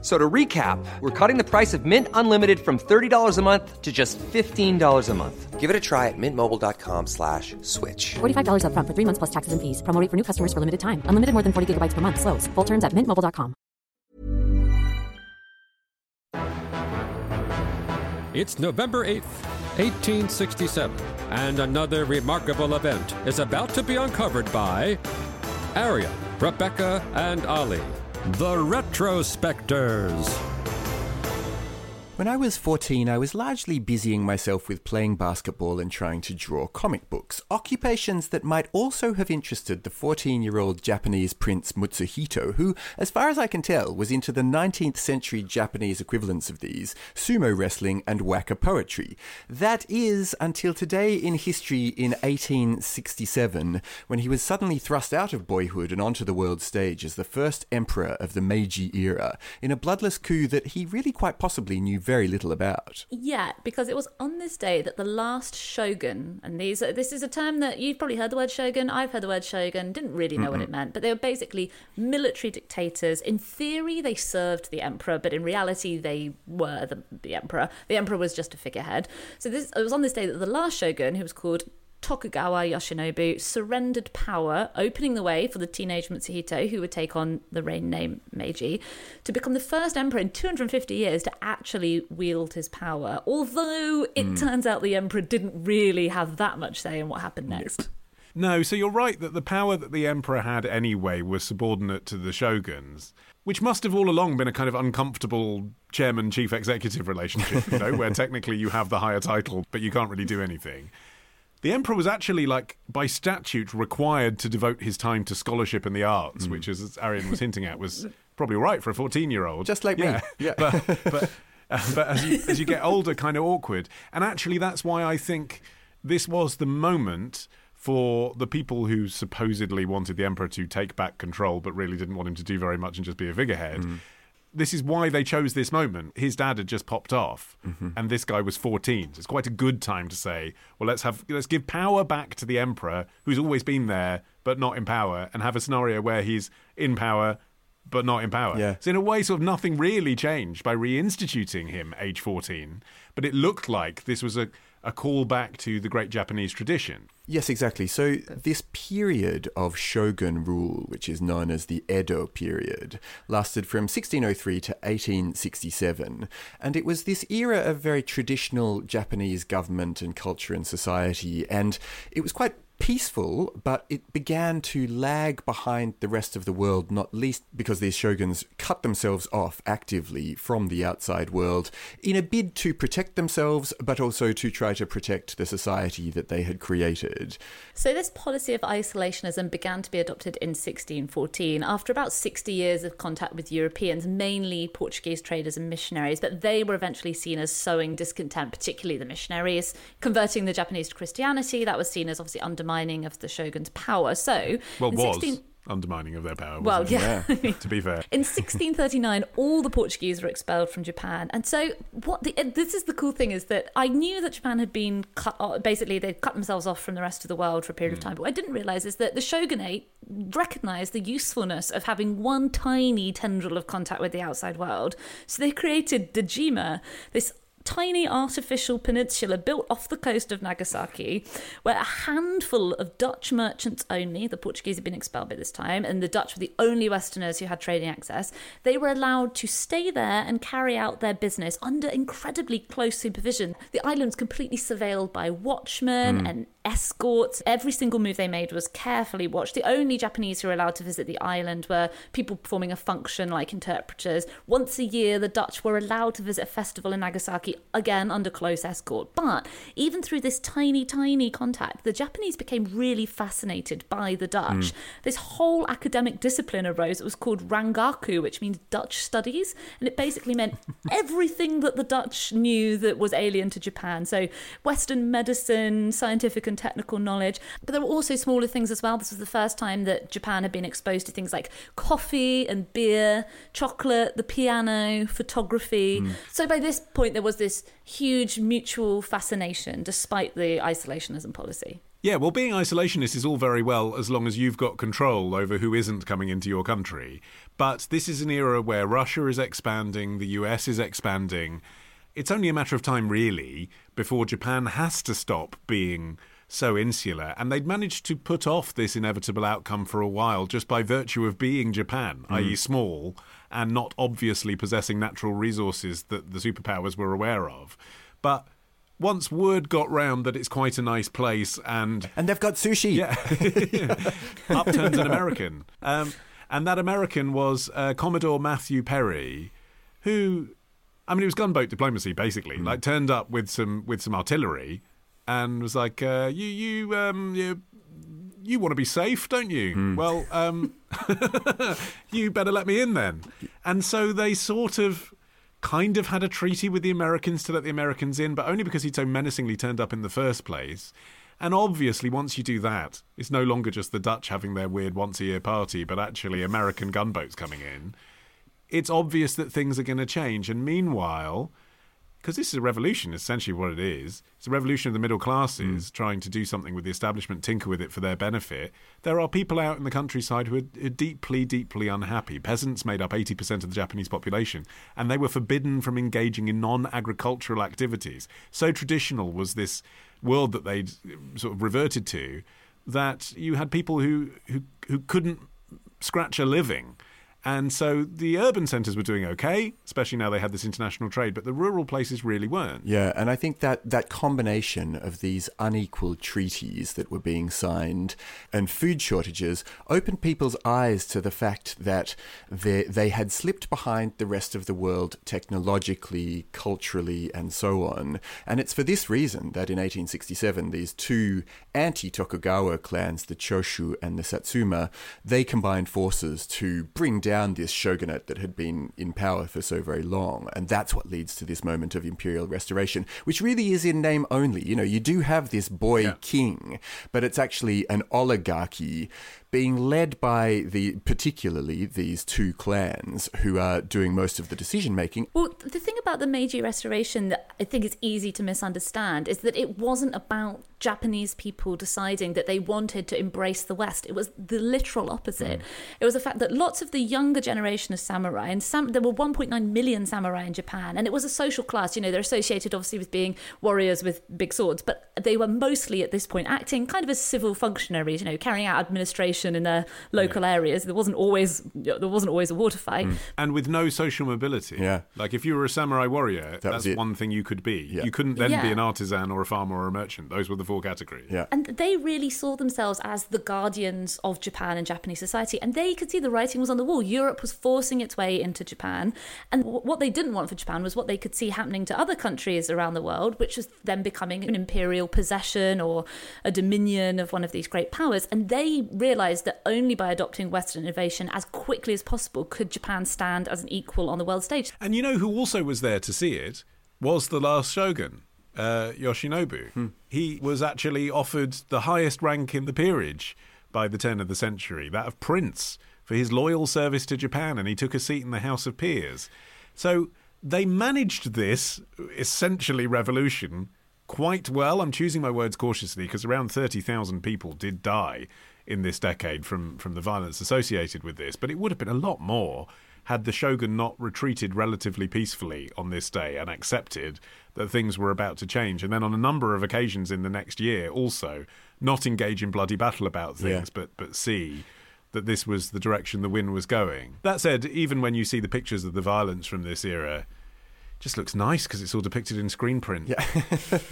F- So to recap, we're cutting the price of Mint Unlimited from $30 a month to just $15 a month. Give it a try at mintmobile.com slash switch. $45 upfront for three months plus taxes and fees. Promo rate for new customers for limited time. Unlimited more than 40 gigabytes per month. Slows. Full terms at mintmobile.com. It's November 8th, 1867, and another remarkable event is about to be uncovered by Arion, Rebecca, and Olly, the Retrospectors. When I was 14, I was largely busying myself with playing basketball and trying to draw comic books, occupations that might also have interested the 14 year old Japanese prince Mutsuhito, who, as far as I can tell, was into the 19th century Japanese equivalents of these sumo wrestling and waka poetry. That is, until today in history in 1867, when he was suddenly thrust out of boyhood and onto the world stage as the first emperor of the Meiji era, in a bloodless coup that he really quite possibly knew very little about. Yeah, because it was on this day that the last shogun, and these this is a term that you've probably heard the word shogun. I've heard the word shogun. Didn't really know what it meant, but they were basically military dictators. In theory, they served the emperor, but in reality, they were the, the emperor. The emperor was just a figurehead. So this it was on this day that the last shogun, who was called Tokugawa Yoshinobu surrendered power, opening the way for the teenage Mutsuhito, who would take on the reign name Meiji, to become the first emperor in 250 years to actually wield his power. Although it hmm. turns out the emperor didn't really have that much say in what happened next. No, so you're right that the power that the emperor had anyway was subordinate to the shoguns, which must have all along been a kind of uncomfortable chairman chief executive relationship, you know, where technically you have the higher title, but you can't really do anything. The emperor was actually, like, by statute required to devote his time to scholarship and the arts, which, as Arion was hinting at, was probably right for a 14 year old. Just like me. yeah. Yeah. But, but, uh, but as, you, as you get older, kind of awkward. And actually, that's why I think this was the moment for the people who supposedly wanted the emperor to take back control, but really didn't want him to do very much and just be a figurehead. This is why they chose this moment. His dad had just popped off, mm-hmm. and this guy was 14. So it's quite a good time to say, well, let's have let's give power back to the emperor, who's always been there but not in power, and have a scenario where he's in power but not in power. Yeah. So in a way, sort of nothing really changed by reinstituting him age 14. But it looked like this was a, a call back to the great Japanese tradition. Yes, exactly. So this period of shogun rule, which is known as the Edo period, lasted from 1603 to 1867, and it was this era of very traditional Japanese government and culture and society, and it was quite peaceful, but it began to lag behind the rest of the world, not least because these shoguns cut themselves off actively from the outside world in a bid to protect themselves, but also to try to protect the society that they had created. So, this policy of isolationism began to be adopted in 1614 after about 60 years of contact with Europeans, mainly Portuguese traders and missionaries. But they were eventually seen as sowing discontent, particularly the missionaries, converting the Japanese to Christianity. That was seen as obviously undermining of the shogun's power. So, Well, was 16 undermining of their power. well, wasn't yeah. to be fair. In 1639, all the Portuguese were expelled from Japan, and so what? The, this is the cool thing is that I knew that Japan had been cut. off- Basically, they cut themselves off from the rest of the world for a period of hmm. time. But what I didn't realize is that the shogunate recognized the usefulness of having one tiny tendril of contact with the outside world. So they created Dejima, this tiny artificial peninsula built off the coast of Nagasaki, where a handful of Dutch merchants only, the Portuguese had been expelled by this time, and the Dutch were the only Westerners who had trading access, they were allowed to stay there and carry out their business under incredibly close supervision. The island's completely surveilled by watchmen hmm. and escorts. Every single move they made was carefully watched. The only Japanese who were allowed to visit the island were people performing a function like interpreters. Once a year, the Dutch were allowed to visit a festival in Nagasaki, again under close escort. But even through this tiny, tiny contact, the Japanese became really fascinated by the Dutch. Hmm. This whole academic discipline arose. It was called Rangaku, which means Dutch studies, and it basically meant everything that the Dutch knew that was alien to Japan. So, Western medicine, scientific technical knowledge. But there were also smaller things as well. This was the first time that Japan had been exposed to things like coffee and beer, chocolate, the piano, photography. Hmm. So by this point, there was this huge mutual fascination despite the isolationism policy. Yeah, well, being isolationist is all very well as long as you've got control over who isn't coming into your country. But this is an era where Russia is expanding, the US is expanding. It's only a matter of time, really, before Japan has to stop being so insular. And they'd managed to put off this inevitable outcome for a while just by virtue of being Japan, i.e., small and not obviously possessing natural resources that the superpowers were aware of. But once word got round that it's quite a nice place and And they've got sushi. yeah, up turns an American, um, and that American was uh, Commodore Matthew Perry, who, I mean, it was gunboat diplomacy basically. Like turned up with some with some artillery, and was like, uh, "You you um you." You want to be safe, don't you? Well, um, you better let me in then. And so they sort of kind of had a treaty with the Americans to let the Americans in, but only because he'd so menacingly turned up in the first place. And obviously, once you do that, it's no longer just the Dutch having their weird once a year party, but actually American gunboats coming in. It's obvious that things are going to change. And meanwhile, because this is a revolution, essentially what it is. It's a revolution of the middle classes hmm. trying to do something with the establishment, tinker with it for their benefit. There are people out in the countryside who are, are deeply, deeply unhappy. Peasants made up 80% of the Japanese population, and they were forbidden from engaging in non agricultural activities. So traditional was this world that they'd uh, sort of reverted to that you had people who, who, who couldn't scratch a living. And so the urban centres were doing okay, especially now they had this international trade, but the rural places really weren't. Yeah, and I think that that combination of these unequal treaties that were being signed and food shortages opened people's eyes to the fact that they, they had slipped behind the rest of the world technologically, culturally, and so on. And it's for this reason that in 1867, these two anti Tokugawa clans, the Choshu and the Satsuma, they combined forces to bring down this shogunate that had been in power for so very long. And that's what leads to this moment of imperial restoration, which really is in name only. You know, you do have this boy king, but it's actually an oligarchy being led by the particularly these two clans who are doing most of the decision making. Well, the thing about the Meiji Restoration that I think is easy to misunderstand is that it wasn't about Japanese people deciding that they wanted to embrace the West. It was the literal opposite. Hmm. It was the fact that lots of the younger generation of samurai, and sam- there were 1.9 million samurai in Japan, and it was a social class. You know, they're associated obviously with being warriors with big swords, but they were mostly at this point acting kind of as civil functionaries. You know, carrying out administration in their local areas. There wasn't always there wasn't always a water fight. Hmm. And with no social mobility. Yeah. Like if you were a samurai warrior, was that's one thing you could be. Yeah. You couldn't then be an artisan or a farmer or a merchant. Those were the four categories. Yeah. And they really saw themselves as the guardians of Japan and Japanese society. And they could see the writing was on the wall. Europe was forcing its way into Japan. And w- what they didn't want for Japan was what they could see happening to other countries around the world, which was them becoming an imperial possession or a dominion of one of these great powers. And they realized that only by adopting Western innovation as quickly as possible could Japan stand as an equal on the world stage. And you know who also was there to see it was the last shogun, uh, Yoshinobu. He was actually offered the highest rank in the peerage by the turn of the century, that of prince, for his loyal service to Japan, and he took a seat in the House of Peers. So they managed this essentially revolution quite well. I'm choosing my words cautiously because around 30,000 people did die in this decade from, from the violence associated with this, but it would have been a lot more had the shogun not retreated relatively peacefully on this day and accepted that things were about to change. And then on a number of occasions in the next year, also not engage in bloody battle about things, but, but see that this was the direction the wind was going. That said, even when you see the pictures of the violence from this era, just looks nice because it's all depicted in screen print. Yeah. Do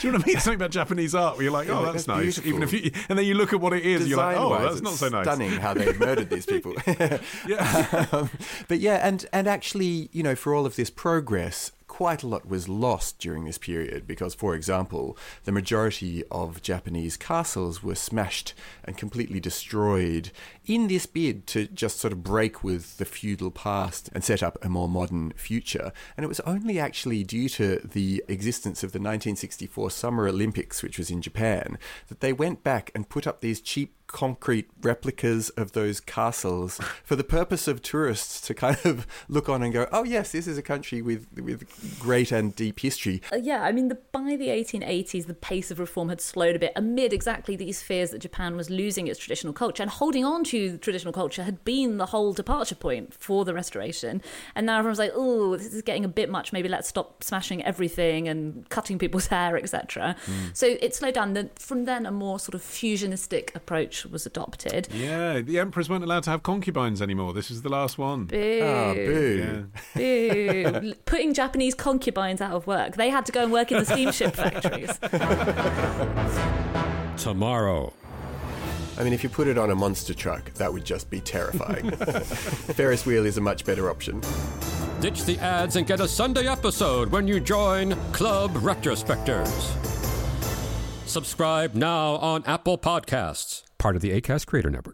you know what I mean? Something about Japanese art where you're like, oh, Yeah, that's, that's nice. Even if you, and then you look at what it is, you're like, oh, that's not so nice. Stunning how they murdered these people. Yeah. um, but yeah, and and actually, you know, for all of this progress, quite a lot was lost during this period because, for example, the majority of Japanese castles were smashed and completely destroyed in this bid to just sort of break with the feudal past and set up a more modern future. And it was only actually due to the existence of the 1964 Summer Olympics, which was in Japan, that they went back and put up these cheap concrete replicas of those castles for the purpose of tourists to kind of look on and go, oh yes, this is a country with with great and deep history. Uh, yeah, I mean, the, by the 1880s, the pace of reform had slowed a bit amid exactly these fears that Japan was losing its traditional culture and holding on to traditional culture had been the whole departure point for the restoration. And now everyone's like, oh, this is getting a bit much. Maybe let's stop smashing everything and cutting people's hair, etc. Mm. So it slowed down. From then, a more sort of fusionistic approach was adopted. Yeah, the emperors weren't allowed to have concubines anymore. This is the last one. Boo. Oh, boo. Yeah. Boo. Putting Japanese concubines out of work. They had to go and work in the steamship factories. Tomorrow. I mean, if you put it on a monster truck, that would just be terrifying. Ferris wheel is a much better option. Ditch the ads and get a Sunday episode when you join Club Retrospectors. Subscribe now on Apple Podcasts, part of the ACAST Creator Network.